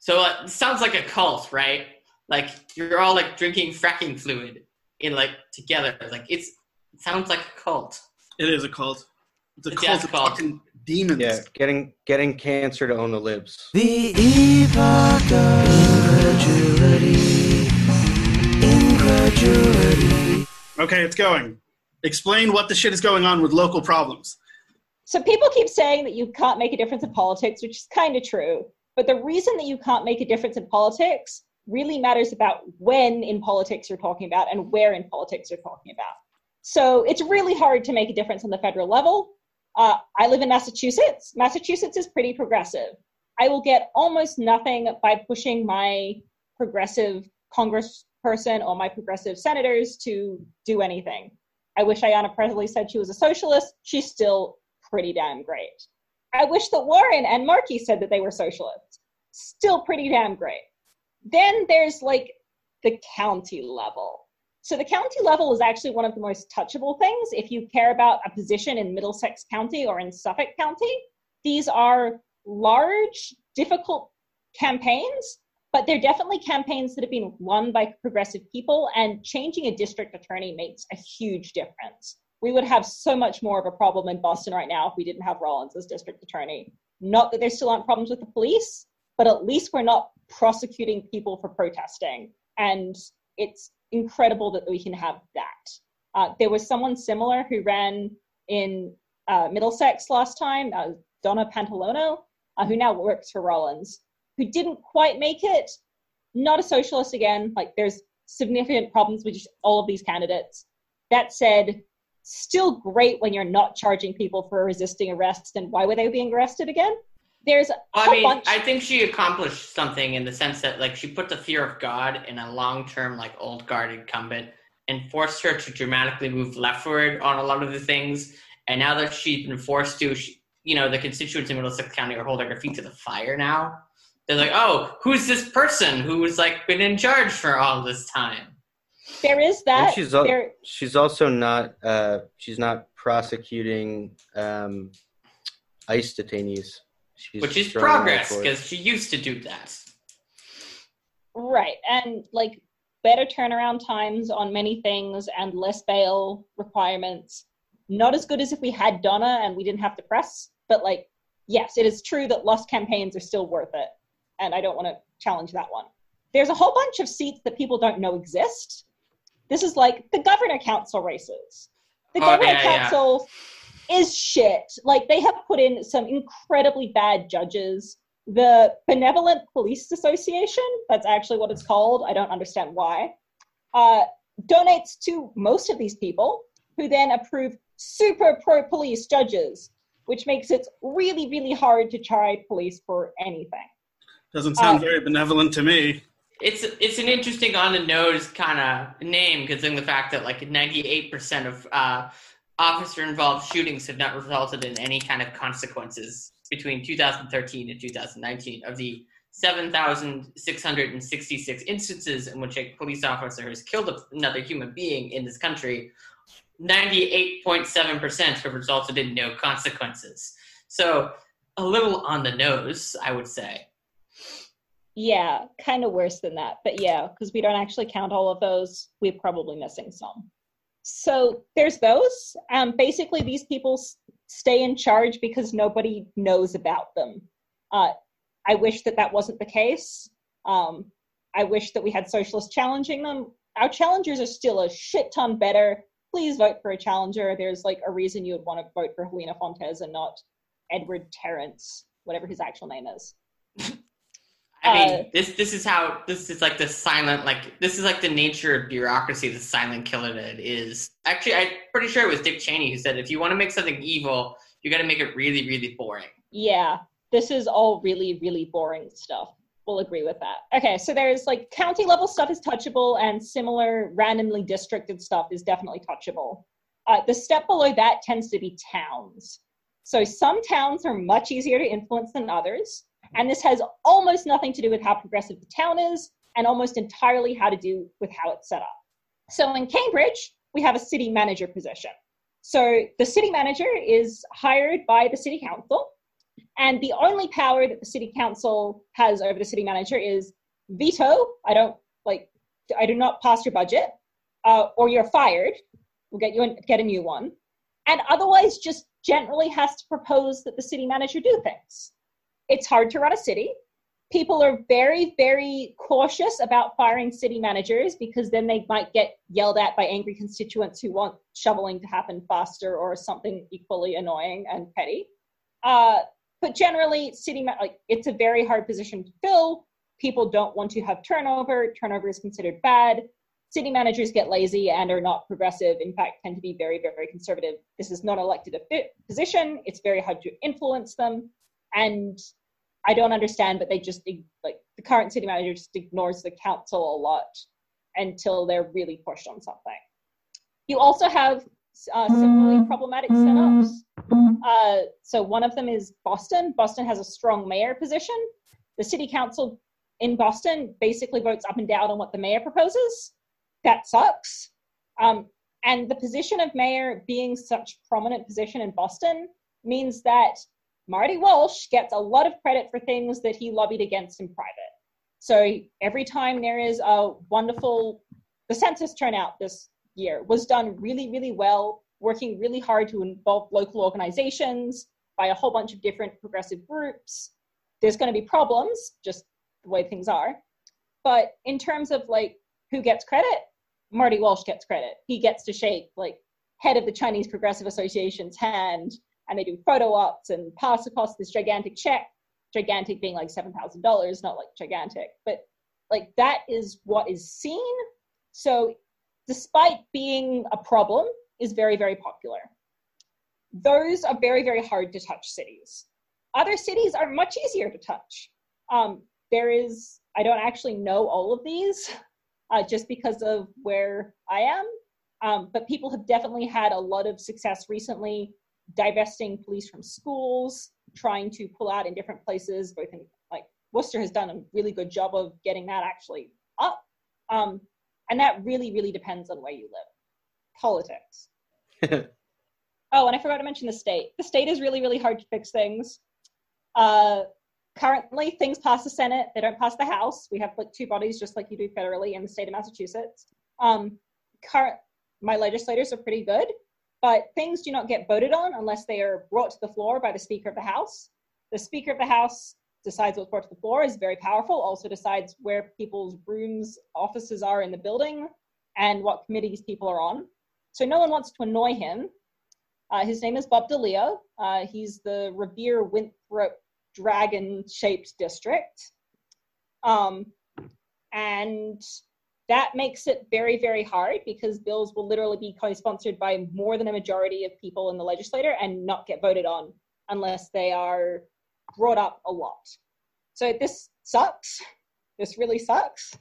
So uh, it sounds like a cult, right? Like you're all like drinking fracking fluid in like together. Like it's it sounds like a cult. It is a cult. It's a Yeah, cult it's of a cult. fucking demons. Yeah, getting getting cancer to own the libs. The epoch of incredulity, incredulity. Okay, it's going. Explain what the shit is going on with local problems. So people keep saying that you can't make a difference in politics, which is kind of true. But the reason that you can't make a difference in politics really matters about when in politics you're talking about and where in politics you're talking about. So it's really hard to make a difference on the federal level. Uh, I live in Massachusetts. Massachusetts is pretty progressive. I will get almost nothing by pushing my progressive congressperson or my progressive senators to do anything. I wish Ayanna Pressley said she was a socialist. She's still pretty damn great. I wish that Warren and Markey said that they were socialists. Still pretty damn great. Then there's like the county level. So the county level is actually one of the most touchable things. If you care about a position in Middlesex County or in Suffolk County, these are large, difficult campaigns, but they're definitely campaigns that have been won by progressive people, and changing a district attorney makes a huge difference. We would have so much more of a problem in Boston right now if we didn't have Rollins as district attorney. Not that there still aren't problems with the police, but at least we're not prosecuting people for protesting. And it's incredible that we can have that. Uh, there was someone similar who ran in uh, Middlesex last time, uh, Donna Patalano, uh, who now works for Rollins, who didn't quite make it. Not a socialist again. Like there's significant problems with just all of these candidates. That said, still great when you're not charging people for resisting arrest. And why were they being arrested again? There's a I mean, bunch. I think she accomplished something in the sense that like she put the fear of God in a long-term like old guard incumbent and forced her to dramatically move leftward on a lot of the things. And now that she's been forced to, she, you know, the constituents in Middlesex County are holding her feet to the fire now. They're like, oh, who's this person who's like been in charge for all this time? There is And that. she's al- there, she's also not uh, she's not prosecuting um, ICE detainees. She's Which is progress because she used to do that. Right. And like better turnaround times on many things and less bail requirements. Not as good as if we had Donna and we didn't have to press, but like, yes, it is true that lost campaigns are still worth it. And I don't want to challenge that one. There's a whole bunch of seats that people don't know exist. This is like the governor council races. The Oh, governor yeah, yeah. council is shit. Like they have put in some incredibly bad judges the Benevolent Police Association, that's actually what it's called, I don't understand why, uh, donates to most of these people who then approve super pro police judges, which makes it really, really hard to try police for anything. Doesn't sound Uh, very benevolent to me. It's it's an interesting on the nose kind of name, considering the fact that like ninety eight percent of uh, officer involved shootings have not resulted in any kind of consequences between 2013 and 2019. Of the 7,666 instances in which a police officer has killed another human being in this country, 98.7% have resulted in no consequences. So a little on the nose, I would say. Yeah, kind of worse than that. But yeah, because we don't actually count all of those, we're probably missing some. So there's those. Um, basically, these people s- stay in charge because nobody knows about them. Uh, I wish that that wasn't the case. Um, I wish that we had socialists challenging them. Our challengers are still a shit ton better. Please vote for a challenger. There's like a reason you would want to vote for Helena Fontes and not Edward Terrence, whatever his actual name is. I mean, Uh, this this is how this is like the silent like this is like the nature of bureaucracy, the silent killer that it is. Actually, I'm pretty sure it was Dick Cheney who said if you want to make something evil, you got to make it really, really boring. Yeah, this is all really, really boring stuff. We'll agree with that. Okay, so there's like county level stuff is touchable, and similar randomly districted stuff is definitely touchable. Uh, the step below that tends to be towns. So some towns are much easier to influence than others, and this has almost nothing to do with how progressive the town is, and almost entirely how to do with how it's set up. So in Cambridge, we have a city manager position. So the city manager is hired by the city council And the only power that the city council has over the city manager is veto. I don't like. I do not pass your budget, uh, or you're fired. We'll get you a, get a new one, and otherwise just generally has to propose that the city manager do things. It's hard to run a city. People are very, very cautious about firing city managers because then they might get yelled at by angry constituents who want shoveling to happen faster or something equally annoying and petty. Uh, but generally, city ma- like it's a very hard position to fill. People don't want to have turnover. Turnover is considered bad. City managers get lazy and are not progressive. In fact, tend to be very, very conservative. This is not elected a- position. It's very hard to influence them, and I don't understand. But they just like the current city manager just ignores the council a lot until they're really pushed on something. You also have uh, similarly problematic setups. Uh, so one of them is Boston. Boston has a strong mayor position. The city council in Boston basically votes up and down on what the mayor proposes. That sucks. Um, and the position of mayor being such prominent position in Boston means that Marty Walsh gets a lot of credit for things that he lobbied against in private. So every time there is a wonderful, the census turnout this year was done really, really well, working really hard to involve local organizations by a whole bunch of different progressive groups. There's going to be problems, just the way things are. But in terms of like who gets credit, Marty Walsh gets credit. He gets to shake like head of the Chinese Progressive Association's hand, and they do photo ops and pass across this gigantic check. Gigantic being like seven thousand dollars, not like gigantic, but like that is what is seen. So, despite being a problem, is very very popular. Those are very very hard to touch cities. Other cities are much easier to touch. Um, there is I don't actually know all of these, uh, just because of where I am. Um, but people have definitely had a lot of success recently divesting police from schools, trying to pull out in different places. Both in like Worcester has done a really good job of getting that actually up, um, and that really really depends on where you live. Politics. Oh, and I forgot to mention the state. The state is really really hard to fix things. Uh, currently, things pass the Senate; they don't pass the House. We have like two bodies, just like you do federally in the state of Massachusetts. Um, current my legislators are pretty good, but things do not get voted on unless they are brought to the floor by the Speaker of the House. The Speaker of the House decides what's brought to the floor, is very powerful, also decides where people's rooms, offices are in the building, and what committees people are on. So no one wants to annoy him. Uh, his name is Bob DeLeo. Uh, he's the Revere Winthrop dragon shaped district. Um, and that makes it very, very hard because bills will literally be co sponsored by more than a majority of people in the legislature and not get voted on unless they are brought up a lot. So this sucks. This really sucks.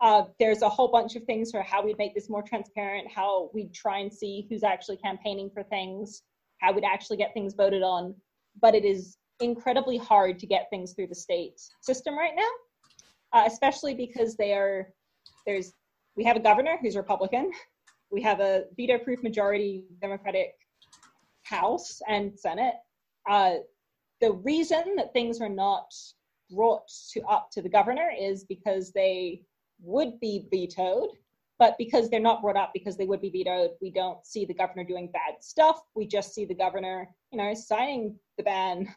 Uh, there's a whole bunch of things for how we'd make this more transparent, how we'd try and see who's actually campaigning for things, how we'd actually get things voted on. But it is incredibly hard to get things through the state system right now, uh, especially because they are there's we have a governor who's Republican, we have a veto-proof majority Democratic House and Senate. Uh, the reason that things are not brought to up to the governor is because they would be vetoed but because they're not brought up because they would be vetoed we don't see the governor doing bad stuff we just see the governor you know signing the ban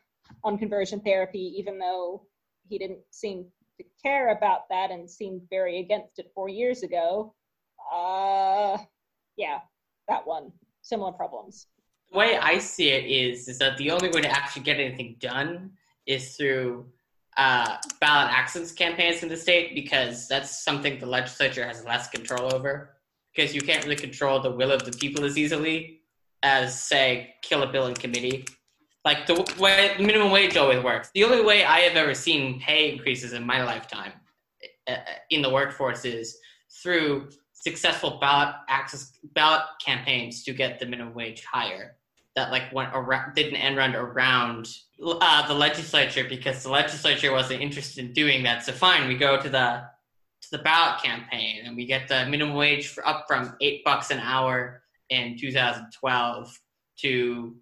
on conversion therapy even though he didn't seem to care about that and seemed very against it four years ago uh yeah that one similar problems the way I see it is is that the only way to actually get anything done is through uh, ballot access campaigns in the state because that's something the legislature has less control over because you can't really control the will of the people as easily as say kill a bill in committee. Like the way minimum wage always works. The only way I have ever seen pay increases in my lifetime uh, in the workforce is through successful ballot access ballot campaigns to get the minimum wage higher that like went around did an end run around uh, the legislature because the legislature wasn't interested in doing that. So fine, we go to the to the ballot campaign and we get the minimum wage up from eight bucks an hour in 2012 to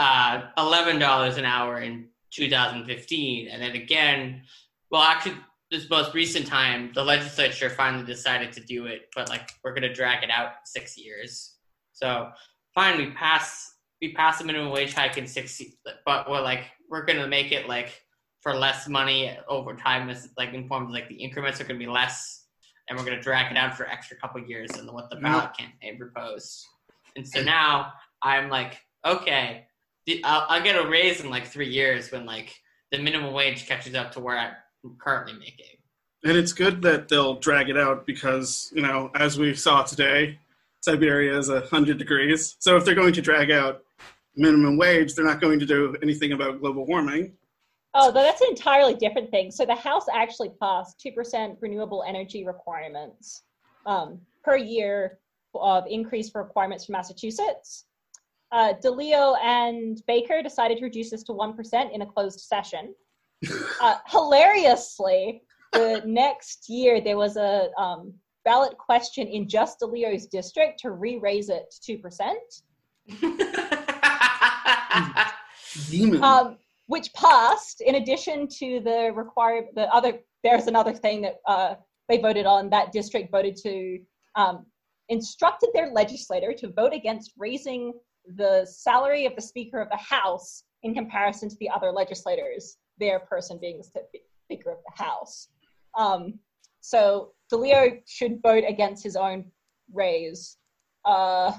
uh, eleven dollars an hour in 2015, and then again. Well, actually, this most recent time, the legislature finally decided to do it, but like we're gonna drag it out six years. So fine, we pass we pass a minimum wage hike in six, but we're like we're gonna make it like for less money over time, is like in forms like the increments are gonna be less, and we're gonna drag it out for extra couple years and what the ballot campaign proposed. And so now I'm like, okay, the- I'll, I'll get a raise in like three years when like the minimum wage catches up to where I'm currently making. And it's good that they'll drag it out because, you know, as we saw today, Siberia is 100 degrees. So if they're going to drag out minimum wage, they're not going to do anything about global warming. Oh, though that's an entirely different thing. So the House actually passed 2% renewable energy requirements um, per year of increase for requirements for Massachusetts. Uh, DeLeo and Baker decided to reduce this to 1% in a closed session. Uh, hilariously, the next year there was a um, ballot question in just DeLeo's district to re-raise it to 2%. Demon. um, which passed in addition to the required the other there's another thing that uh, they voted on that district voted to um, instructed their legislator to vote against raising the salary of the speaker of the house in comparison to the other legislators their person being the speaker of the house um, so deleo should vote against his own raise uh,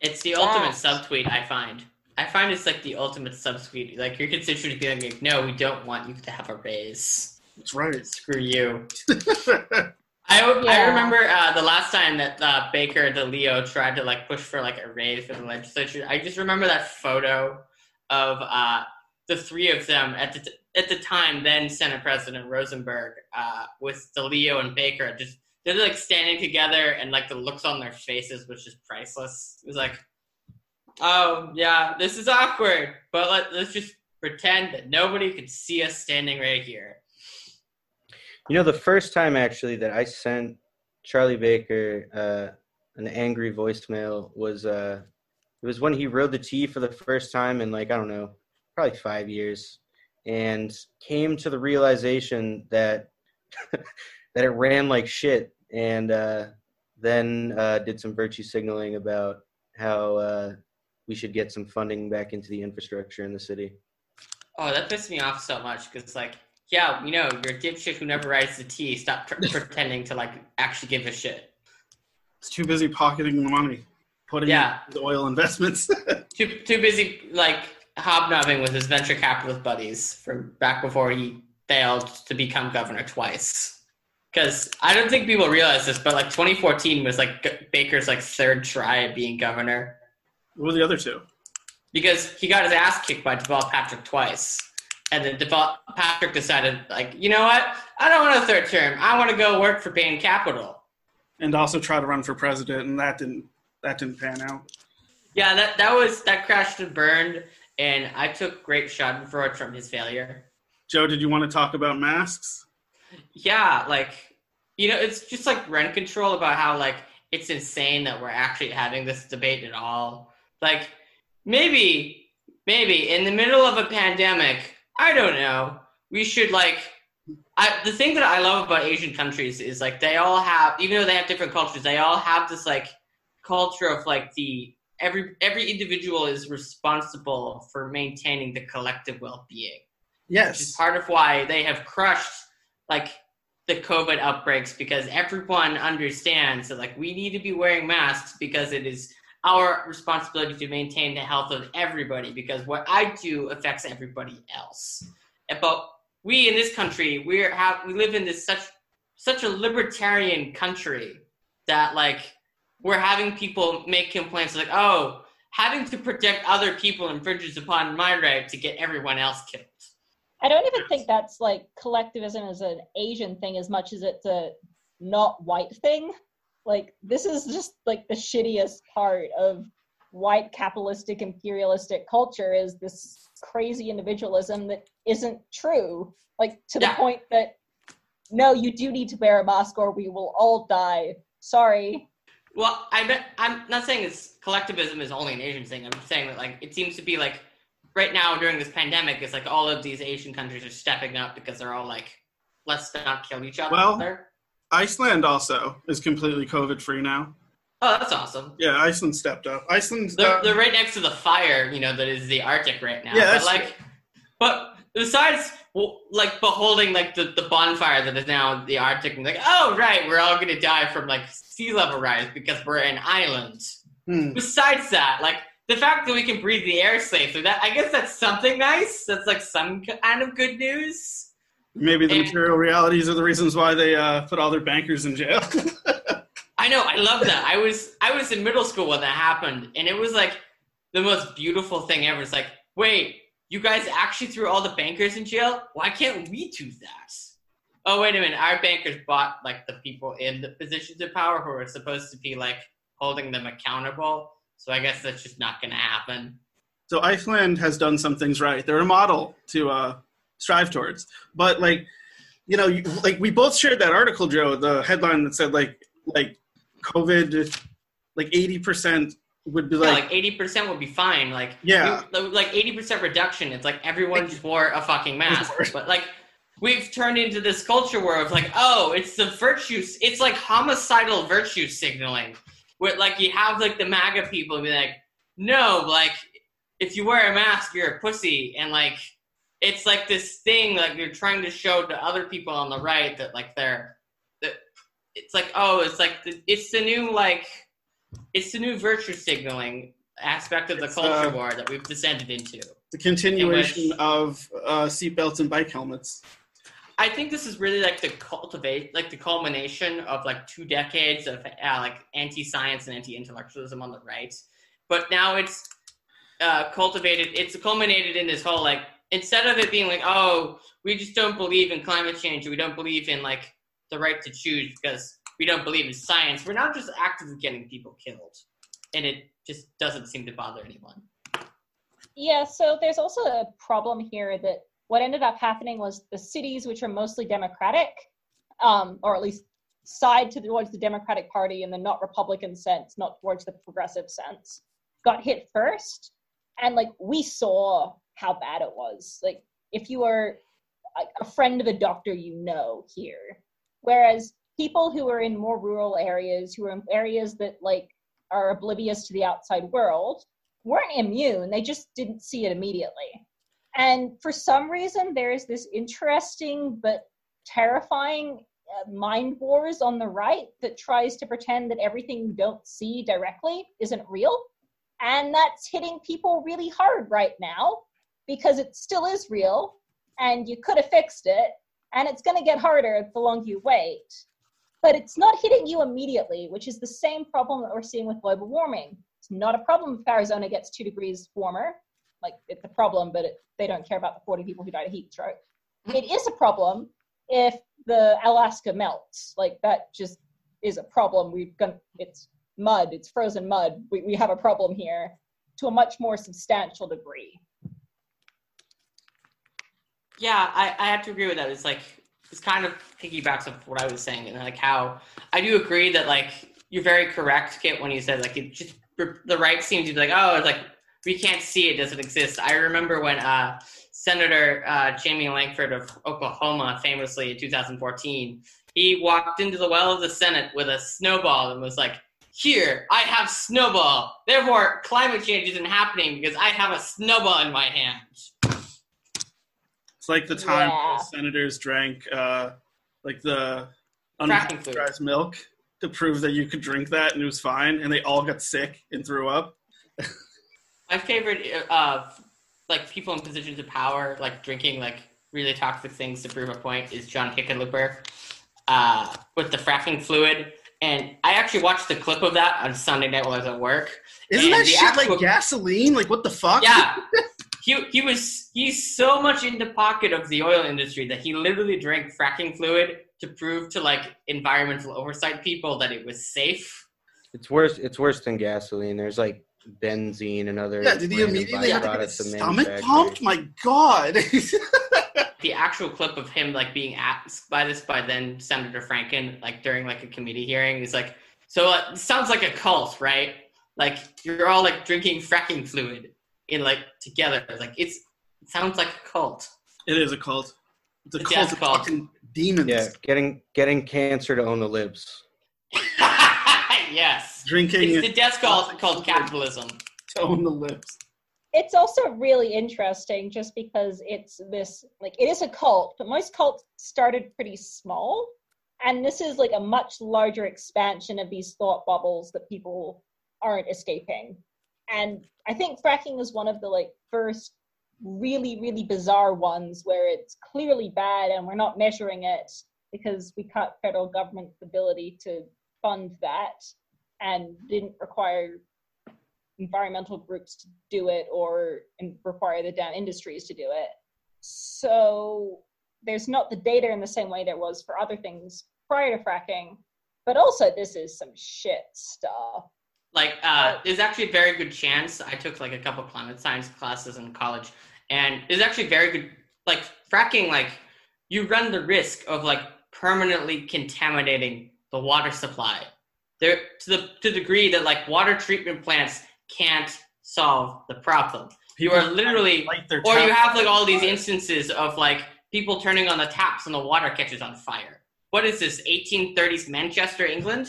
It's the ultimate subtweet I find. I find it's like the ultimate subtweet. Like your constituents being like, no, we don't want you to have a raise. That's right. Screw you. I, I remember uh, the last time that uh, Baker DeLeo tried to like push for like a raise for the legislature. I just remember that photo of uh, the three of them at the t- at the time then Senate President Rosenberg uh, with DeLeo and Baker just they're like standing together and like the looks on their faces was just priceless. It was like, oh yeah, this is awkward, but let, let's just pretend that nobody could see us standing right here. You know, the first time actually that I sent Charlie Baker uh, an angry voicemail was uh, it was when he rode the T for the first time in like I don't know, probably five years, and came to the realization that that it ran like shit, and uh, then uh, did some virtue signaling about how uh, we should get some funding back into the infrastructure in the city. Oh, that pissed me off so much because, like, yeah, you know you're a dipshit who never writes the T. Stop pr- pretending to like actually give a shit. It's too busy pocketing the money, putting Yeah. into oil investments. Too too busy like hobnobbing with his venture capitalist buddies from back before he failed to become governor twice. Because I don't think people realize this, but like 2014 was like G- Baker's like third try at being governor what were the other two? because he got his ass kicked by Deval Patrick twice. And then Deval Patrick decided, like, you know what? I don't want a third term. I want to go work for Bain Capital. And also try to run for president, and that didn't that didn't pan out. Yeah, that that was that crashed and burned, and I took great schadenfreude from his failure. Joe, did you want to talk about masks? Yeah, like you know, it's just like rent control about how like it's insane that we're actually having this debate at all. Like maybe maybe in the middle of a pandemic, I don't know, we should like I, the thing that I love about Asian countries is like they all have, even though they have different cultures, they all have this like culture of like the every every individual is responsible for maintaining the collective well-being. Yes, which is part of why they have crushed like the COVID outbreaks because everyone understands that like we need to be wearing masks because it is our responsibility to maintain the health of everybody because what I do affects everybody else. But we in this country we have we live in this such such a libertarian country that like we're having people make complaints like oh having to protect other people infringes upon my right to get everyone else killed. I don't even think that's like collectivism is an Asian thing as much as it's a not white thing. Like this is just like the shittiest part of white capitalistic imperialistic culture is this crazy individualism that isn't true. Like to the point that no, you do need to wear a mask or we will all die. Sorry. Well, I bet I'm not saying it's collectivism is only an Asian thing. I'm saying that like it seems to be like right now during this pandemic, it's like all of these Asian countries are stepping up because they're all like, let's not kill each other. Well- Iceland also is completely COVID free now. oh, that's awesome. Yeah, Iceland stepped up. Iceland's They're, uh, they're right next to the fire, you know, that is the Arctic right now. Yeah, but like, but besides, like beholding like the, the bonfire that is now the Arctic, and like, oh right, we're all gonna die from like sea level rise because we're an island. hmm. Besides that, like the fact that we can breathe the air safely, that I guess that's something nice. That's like some kind of good news. Maybe the and- material realities are the reasons why they uh, put all their bankers in jail. I know, I love that. I was I was in middle school when that happened, and it was like the most beautiful thing ever. It's like, wait, you guys actually threw all the bankers in jail? Why can't we do that? Oh wait a minute, our bankers bought like the people in the positions of power who are supposed to be like holding them accountable. So I guess that's just not gonna happen. so Iceland has done some things right. They're a model to uh, strive towards. But like, you know, you, like we both shared that article, Joe. The headline that said like like COVID, like eighty percent would be Yeah, like, like eighty percent would be fine. Like Yeah. we- like eighty percent reduction. It's like everyone just wore a fucking mask. but like we've turned into this culture where it's like, oh, it's the virtues. It's like homicidal virtue signaling. Where like you have like the MAGA people be like, no, like if you wear a mask, you're a pussy, and like it's like this thing like you're trying to show to other people on the right that like they're that it's like oh it's like the, it's the new like it's the new virtue signaling aspect of the It's, culture uh, war that we've descended into. the continuation in which- of uh, seatbelts and bike helmets. I think this is really like the cultivate, like the culmination of like two decades of uh, like anti-science and anti-intellectualism on the right. But now it's uh, cultivated. It's culminated in this whole like instead of it being like, oh, we just don't believe in climate change, we don't believe in like the right to choose because we don't believe in science. We're now just actively getting people killed, and it just doesn't seem to bother anyone. Yeah, so there's also a problem here that what ended up happening was the cities, which are mostly Democratic, um, or at least side towards the Democratic Party in the not Republican sense, not towards the progressive sense, got hit first. And like we saw how bad it was. Like if you are a, friend of a doctor, you know here. Whereas people who are in more rural areas, who are in areas that like are oblivious to the outside world, weren't immune. They just didn't see it immediately. And for some reason, there is this interesting but terrifying uh, mind wars on the right that tries to pretend that everything you don't see directly isn't real. And that's hitting people really hard right now because it still is real and you could have fixed it and it's going to get harder the longer you wait. But it's not hitting you immediately, which is the same problem that we're seeing with global warming. It's not a problem if Arizona gets two degrees warmer. Like, it's a problem, but it, they don't care about the 40 people who died of heat stroke. Mm-hmm. It is a problem if the Alaska melts. Like, that just is a problem. We've got, it's mud, it's frozen mud. We, we have a problem here to a much more substantial degree. Yeah, I, I have to agree with that. It's like it's kind of piggybacks of what I was saying, and like how I do agree that like you're very correct, Kit, when you said like it just the right seems to be like oh it's like we can't see it doesn't exist. I remember when uh, Senator uh, Jamie Lankford of Oklahoma, famously in 2014, he walked into the well of the Senate with a snowball and was like. Here, I have snowball. Therefore, climate change isn't happening because I have a snowball in my hand. It's like the time Yeah. the senators drank uh, like the Fracking fluid. unpasteurized milk to prove that you could drink that and it was fine, and they all got sick and threw up. My favorite, uh, like people in positions of power, like drinking like really toxic things to prove a point, is John Hickenlooper uh, with the fracking fluid. And I actually watched the clip of that on Sunday night while I was at work. Isn't And that shit actual- like gasoline? Like what the fuck? Yeah, he he was he's so much in the pocket of the oil industry that he literally drank fracking fluid to prove to like environmental oversight people that it was safe. It's worse. It's worse than gasoline. There's like benzene and other. Yeah, did he immediately have to get byproducts his stomach pumped? My god. the actual clip of him like being asked by this by then Senator Franken like during like a committee hearing is like so uh, it sounds like a cult right like you're all like drinking fracking fluid in like together. Like it's it sounds like a cult. It is a cult. It's a A cult death of cult. fucking demons. Yeah, getting getting cancer to own the libs. yes. Drinking It's the death cult called capitalism. to own the lips. it's also really interesting just because it's this like it is a cult but most cults started pretty small and this is like a much larger expansion of these thought bubbles that people aren't escaping and i think fracking is one of the like first really really bizarre ones where it's clearly bad and we're not measuring it because we cut federal government's ability to fund that and didn't require environmental groups to do it or require the damn industries to do it. So there's not the data in the same way there was for other things prior to fracking. But also, this is some shit stuff. Like, uh, there's actually a very good chance. I took like a couple climate science classes in college, and there's actually very good like fracking. Like, you run the risk of like permanently contaminating the water supply. There to the to the degree that like water treatment plants can't solve the problem. You are literally or you have like all these instances of like people turning on the taps and the water catches on fire. What is this? 1830s Manchester, England?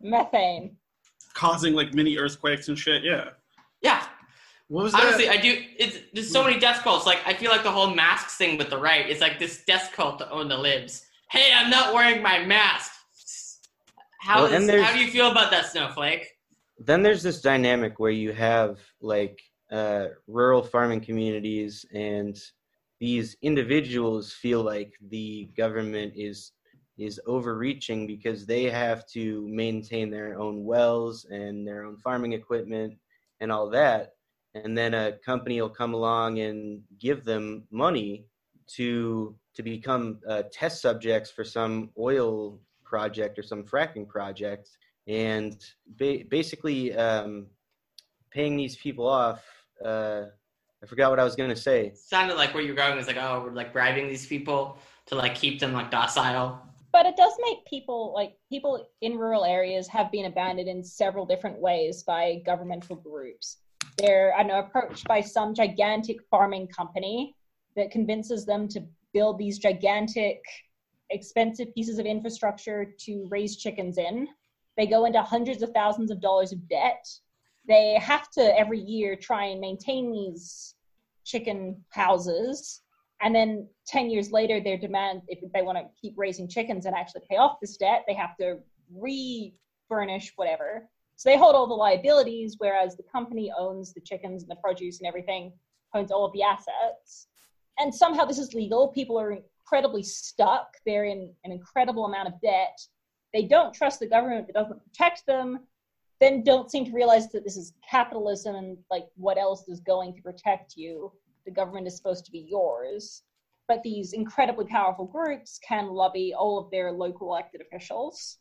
Methane. Causing like mini earthquakes and shit. Yeah. Yeah. What was that? Honestly, I do. It's there's so many death cults. Like I feel like the whole masks thing with the right is like this death cult to own the libs. Hey, I'm not wearing my mask. How Well, is- how do you feel about that snowflake? then there's this dynamic where you have like uh, rural farming communities and these individuals feel like the government is is overreaching because they have to maintain their own wells and their own farming equipment and all that and then a company will come along and give them money to to become uh, test subjects for some oil project or some fracking project and ba- basically um, paying these people off. Uh, I forgot what I was going to say. sounded like where you're going is like, oh, we're like bribing these people to like keep them like docile. But it does make people like people in rural areas have been abandoned in several different ways by governmental groups. They're I know approached by some gigantic farming company that convinces them to build these gigantic, expensive pieces of infrastructure to raise chickens in. They go into hundreds of thousands of dollars of debt. They have to every year try and maintain these chicken houses and then 10 years later their demand if they want to keep raising chickens and actually pay off this debt they have to refurnish whatever. So they hold all the liabilities whereas the company owns the chickens and the produce and everything owns all of the assets. And somehow this is legal. People are incredibly stuck. They're in an incredible amount of debt. They don't trust the government that doesn't protect them then don't seem to realize that this is capitalism and like what else is going to protect you the government is supposed to be yours. But these incredibly powerful groups can lobby all of their local elected officials.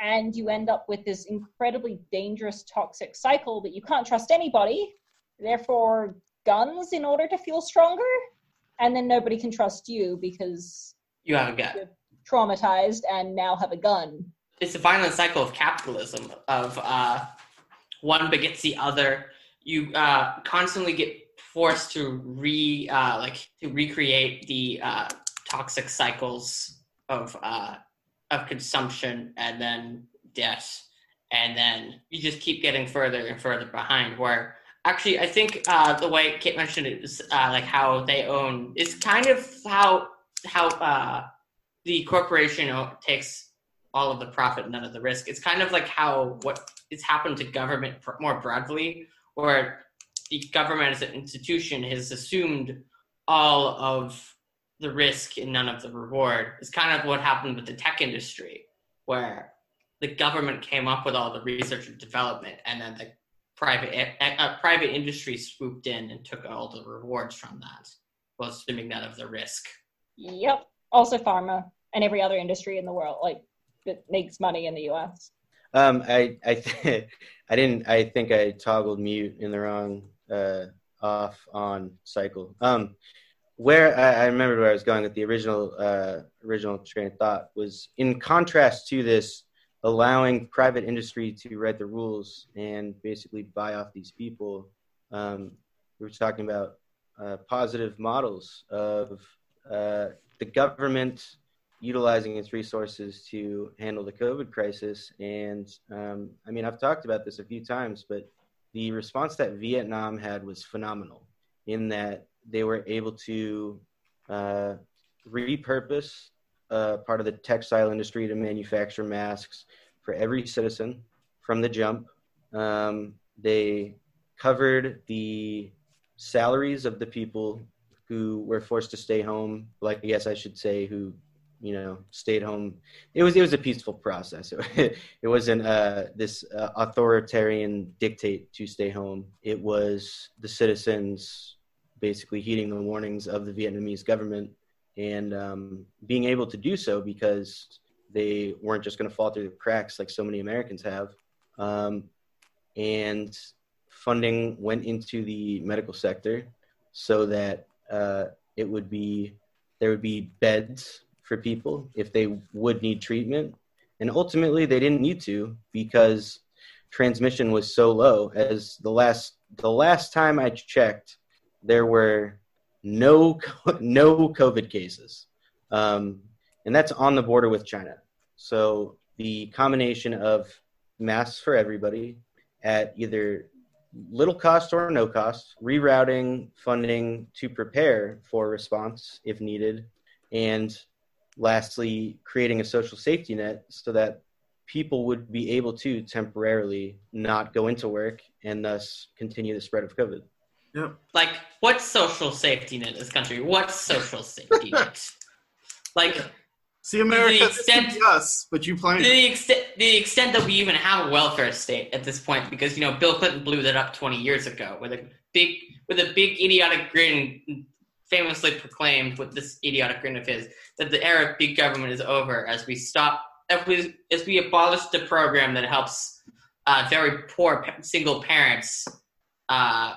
And you end up with this incredibly dangerous, toxic cycle that you can't trust anybody. Therefore, guns in order to feel stronger. And then nobody can trust you because You have a you're traumatized and now have a gun. it's a violent cycle of capitalism of uh, one begets the other you uh, constantly get forced to re uh, like to recreate the uh, toxic cycles of uh, of consumption and then death and then you just keep getting further and further behind where actually i think uh, the way kate mentioned it is uh, like how they own is kind of how how uh, the corporation takes all of the profit, none of the risk. It's kind of like how what has happened to government more broadly, where the government as an institution has assumed all of the risk and none of the reward. It's kind of what happened with the tech industry, where the government came up with all the research and development, and then the private uh, private industry swooped in and took all the rewards from that, while assuming none of the risk. Yep. Also, pharma and every other industry in the world, like that makes money in the U.S. Um, I I th- I didn't. I think I toggled mute in the wrong uh, off on cycle. Um, where I, I remembered where I was going with the original uh, original train of thought was in contrast to this allowing private industry to write the rules and basically buy off these people. um, we were talking about uh, positive models of uh, the government utilizing its resources to handle the COVID crisis. And um, I mean, I've talked about this a few times, but the response that Vietnam had was phenomenal in that they were able to uh, repurpose uh, part of the textile industry to manufacture masks for every citizen from the jump. Um, they covered the salaries of the people who were forced to stay home. Like I guess I should say who you know stayed home. It was it was a peaceful process. it wasn't uh, this uh, authoritarian dictate to stay home. It was the citizens basically heeding the warnings of the Vietnamese government and um, being able to do so because they weren't just going to fall through the cracks like so many Americans have. Um, and funding went into the medical sector so that uh, it would be there would be beds for people if they would need treatment. And ultimately they didn't need to because transmission was so low. As the last the last time i checked there were no no covid cases. Um, and that's on the border with china. So the combination of masks for everybody at either little cost or no cost, rerouting funding to prepare for response if needed, and lastly, creating a social safety net so that people would be able to temporarily not go into work and thus continue the spread of COVID. Yep. Like, what social safety net in this country? What social safety net? Like, See, America, the extent- us, but you plan it. the extent the extent that we even have a welfare state at this point, because you know Bill Clinton blew that up 20 years ago with a big with a big idiotic grin, famously proclaimed with this idiotic grin of his that the era of big government is over as we stop as we as we abolish the program that helps uh, very poor single parents uh,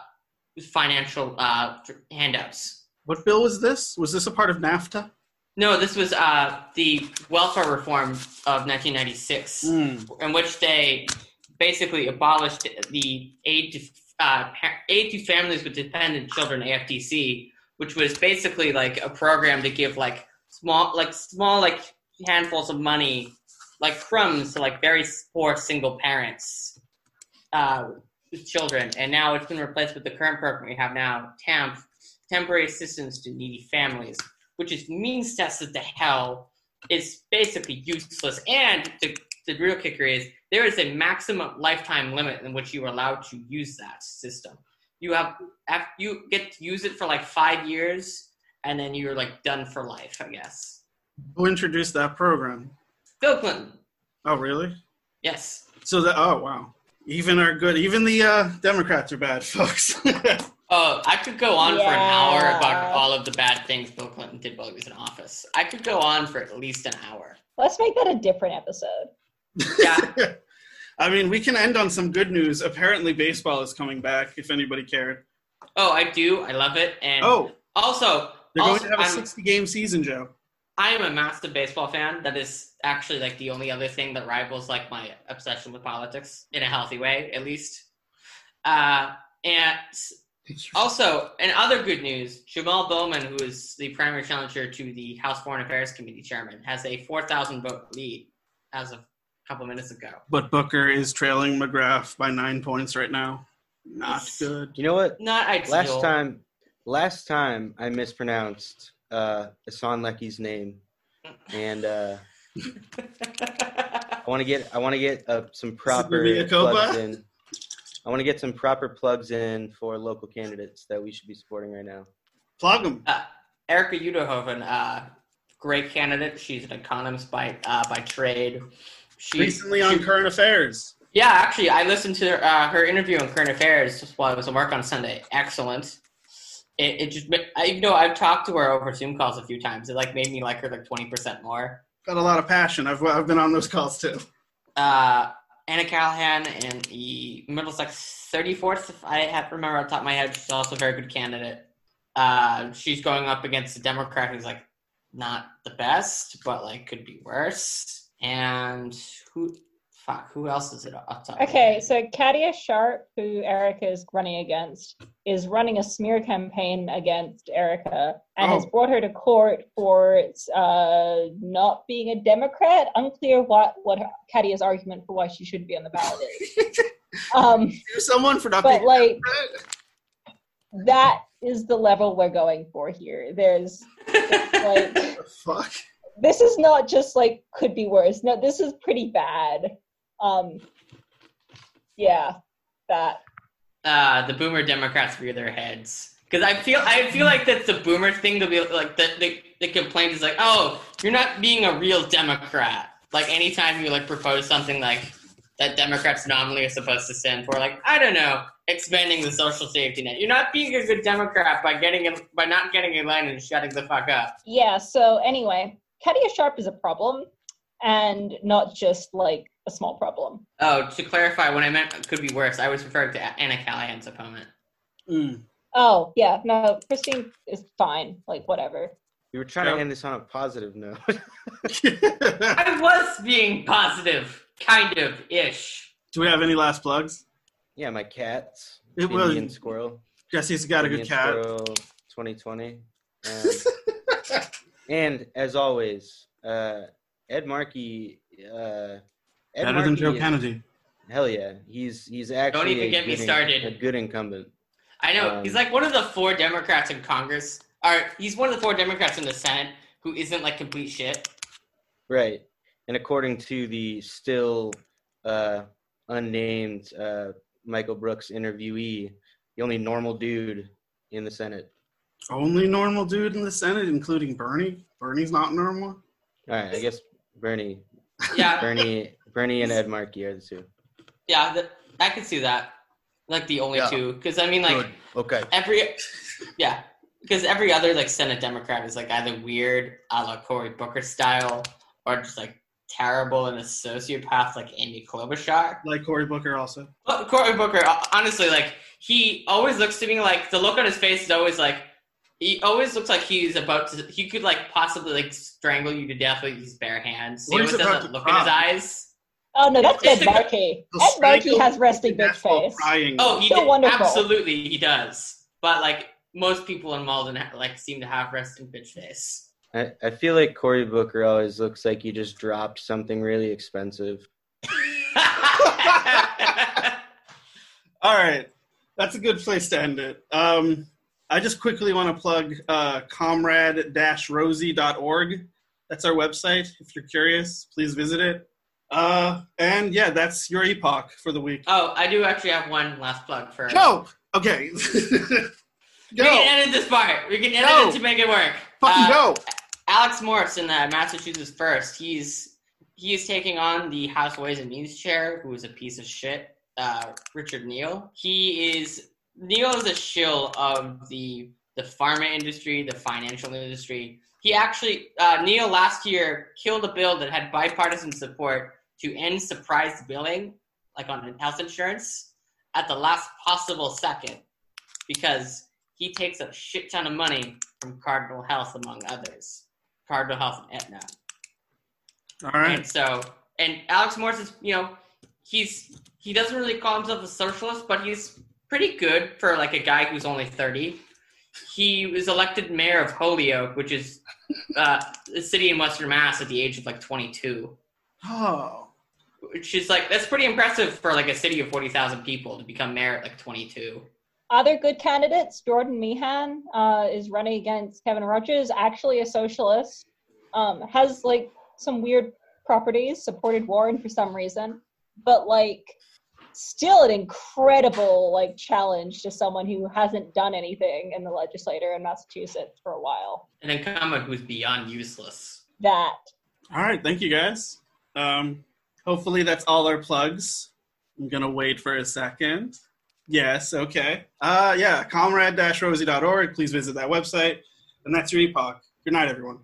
financial uh, handouts. What bill was this? Was this a part of NAFTA? No, this was uh, the welfare reform of 1996 Mm. in which they basically abolished the aid to uh, aid to families with dependent children (AFDC), which was basically like a program to give like small, like small, like handfuls of money, like crumbs to like very poor single parents uh, with children. And now it's been replaced with the current program we have now, TANF, temporary assistance to needy families, which is means tested to hell. It's basically useless. And the, the real kicker is there is a maximum lifetime limit in which you are allowed to use that system. You have you get to use it for like five years, and then you're like done for life, I guess. Who introduced that program? Bill Clinton, Oh, really? yes. So that oh wow. Even our good, even the uh, Democrats are bad, folks. Oh, I could go on for an hour about all of the bad things Bill Clinton did while he was in office. I could go on for at least an hour. Let's make that a different episode. Yeah. I mean, we can end on some good news. Apparently, baseball is coming back. If anybody cared. Oh, I do. I love it. And Oh, also, they're going also, to have a I'm- 60 game season, Joe. I am a massive baseball fan. That is actually like the only other thing that rivals like my obsession with politics in a healthy way, at least. Uh, and also, in other good news, Jamal Bowman, who is the primary challenger to the House Foreign Affairs Committee chairman, has a 4,000 vote lead as of couple minutes ago. But Booker is trailing McGrath by nine points right now. Not Yes. good. You know what? Not ideal. Last time, last time I mispronounced uh, Hassan Lecky's name, and uh, I want to get I want to get uh, some proper plugs in. I want to get some proper plugs in for local candidates that we should be supporting right now. Plug them. uh, Erica Uyterhoeven, uh, great candidate. She's an economist by uh, by trade. She, Recently on she- Current Affairs. Yeah, actually, I listened to her, uh, her interview on Current Affairs just while I was at work on Sunday. Excellent. It, it just, I, even though I've talked to her over Zoom calls a few times, it like made me like her like twenty percent more. Got a lot of passion. I've, I've been on those calls too. Uh, Anna Callahan in the Middlesex thirty fourth, if I have to remember on top of my head, she's also a very good candidate. Uh, she's going up against a Democrat who's like not the best, but like could be worse. And who Fuck, who else is it off top? Okay, so Katia Sharp, who Erica is running against, is running a smear campaign against Erica and has Oh. brought her to court for uh, not being a Democrat. Unclear what what her- Katia's argument for why she shouldn't be on the ballot is. Um, Sue someone for not but being like that is the level we're going for here. There's like The fuck. This is not just like could be worse. No, this is pretty bad. Um, yeah, that. uh, the boomer Democrats rear their heads because I feel I feel like that's the boomer thing to be like the, the the complaint is like oh you're not being a real Democrat like anytime you like propose something like that Democrats nominally are supposed to stand for like I don't know expanding the social safety net you're not being a good Democrat by getting in, by not getting in line and shutting the fuck up Yeah, so anyway, Katia Sharp is a problem and not just like a small problem. oh to clarify when I meant it could be worse I was referring to Anna Callahan's opponent Mm. Oh, yeah, no, Christine is fine. Like, whatever. We were trying Yep. to end this on a positive note. I was being positive kind of ish Do we have any last plugs? yeah, my cats. It was- Indian squirrel. Jesse's got a good cat. Squirrel 2020. Um, and as always, uh, Ed Markey. Uh, Ed Better than Joe is- Kennedy. Hell yeah, he's he's actually Don't even a get me good started. a good incumbent. I know Um, he's like one of the four Democrats in Congress. Or he's one of the four Democrats in the Senate who isn't like complete shit. Right. And according to the still uh, unnamed uh, Michael Brooks interviewee, the only normal dude in the Senate. Only normal dude in the Senate, including Bernie. Bernie's not normal. All right, I guess Bernie, Yeah, Bernie, Bernie, and Ed Markey are the two. yeah, th- I could see that. Like the only Yeah. two, because I mean, like Okay. every, yeah, because every other like Senate Democrat is like either weird, a la Cory Booker style, or just like terrible and a sociopath like Amy Klobuchar. Like Cory Booker also. Well, Cory Booker, uh, honestly, like he always looks to me like the look on his face is always like he always looks like he's about to. He could like possibly like strangle you to death with his bare hands. He Or he's always has about that look in his eyes. Oh, no, that's It's Ed the- Markey. Ed Markey has you resting bitch face. Crying. Oh, he So did- wonderful. absolutely he does. But like most people in Malden ha- like seem to have resting bitch face. I, I feel like Cory Booker always looks like he just dropped something really expensive. All right. That's a good place to end it. Um, I just quickly want to plug uh, comrade-rosie.org. That's our website. If you're curious, please visit it. Uh, and yeah, that's your epoch for the week. oh, I do actually have one last plug for. Go! Okay. We can edit this part. We can edit Go. it to make it work. Fucking Uh, go! Alex Morse in the Massachusetts First. He's he is taking on the House Ways and Means chair, who is a piece of shit, uh, Richard Neal. He is Neal is a shill of the the pharma industry, the financial industry. He actually uh, last year killed a bill that had bipartisan support to end surprise billing, like on health insurance, at the last possible second, because he takes a shit ton of money from Cardinal Health, among others. Cardinal Health and Aetna. All right. And so, and Alex Morse is, you know, he's he doesn't really call himself a socialist, but he's pretty good for like a guy who's only thirty. He was elected mayor of Holyoke, which is uh, a city in Western Mass, at the age of like twenty-two, Oh. which is like that's pretty impressive for like a city of forty thousand people to become mayor at like twenty-two. Other good candidates, Jordan Meehan uh, is running against Kevin Rogers, actually a socialist, um, has like some weird properties, supported Warren for some reason, but like still an incredible like challenge to someone who hasn't done anything in the legislature in Massachusetts for a while. An incumbent who's beyond useless. That All right. Thank you, guys. Um, hopefully, that's all our plugs. I'm going to wait for a second. Yes. Okay. Uh, yeah. Comrade-rosie.org. Please visit that website. And that's your epoch. Good night, everyone.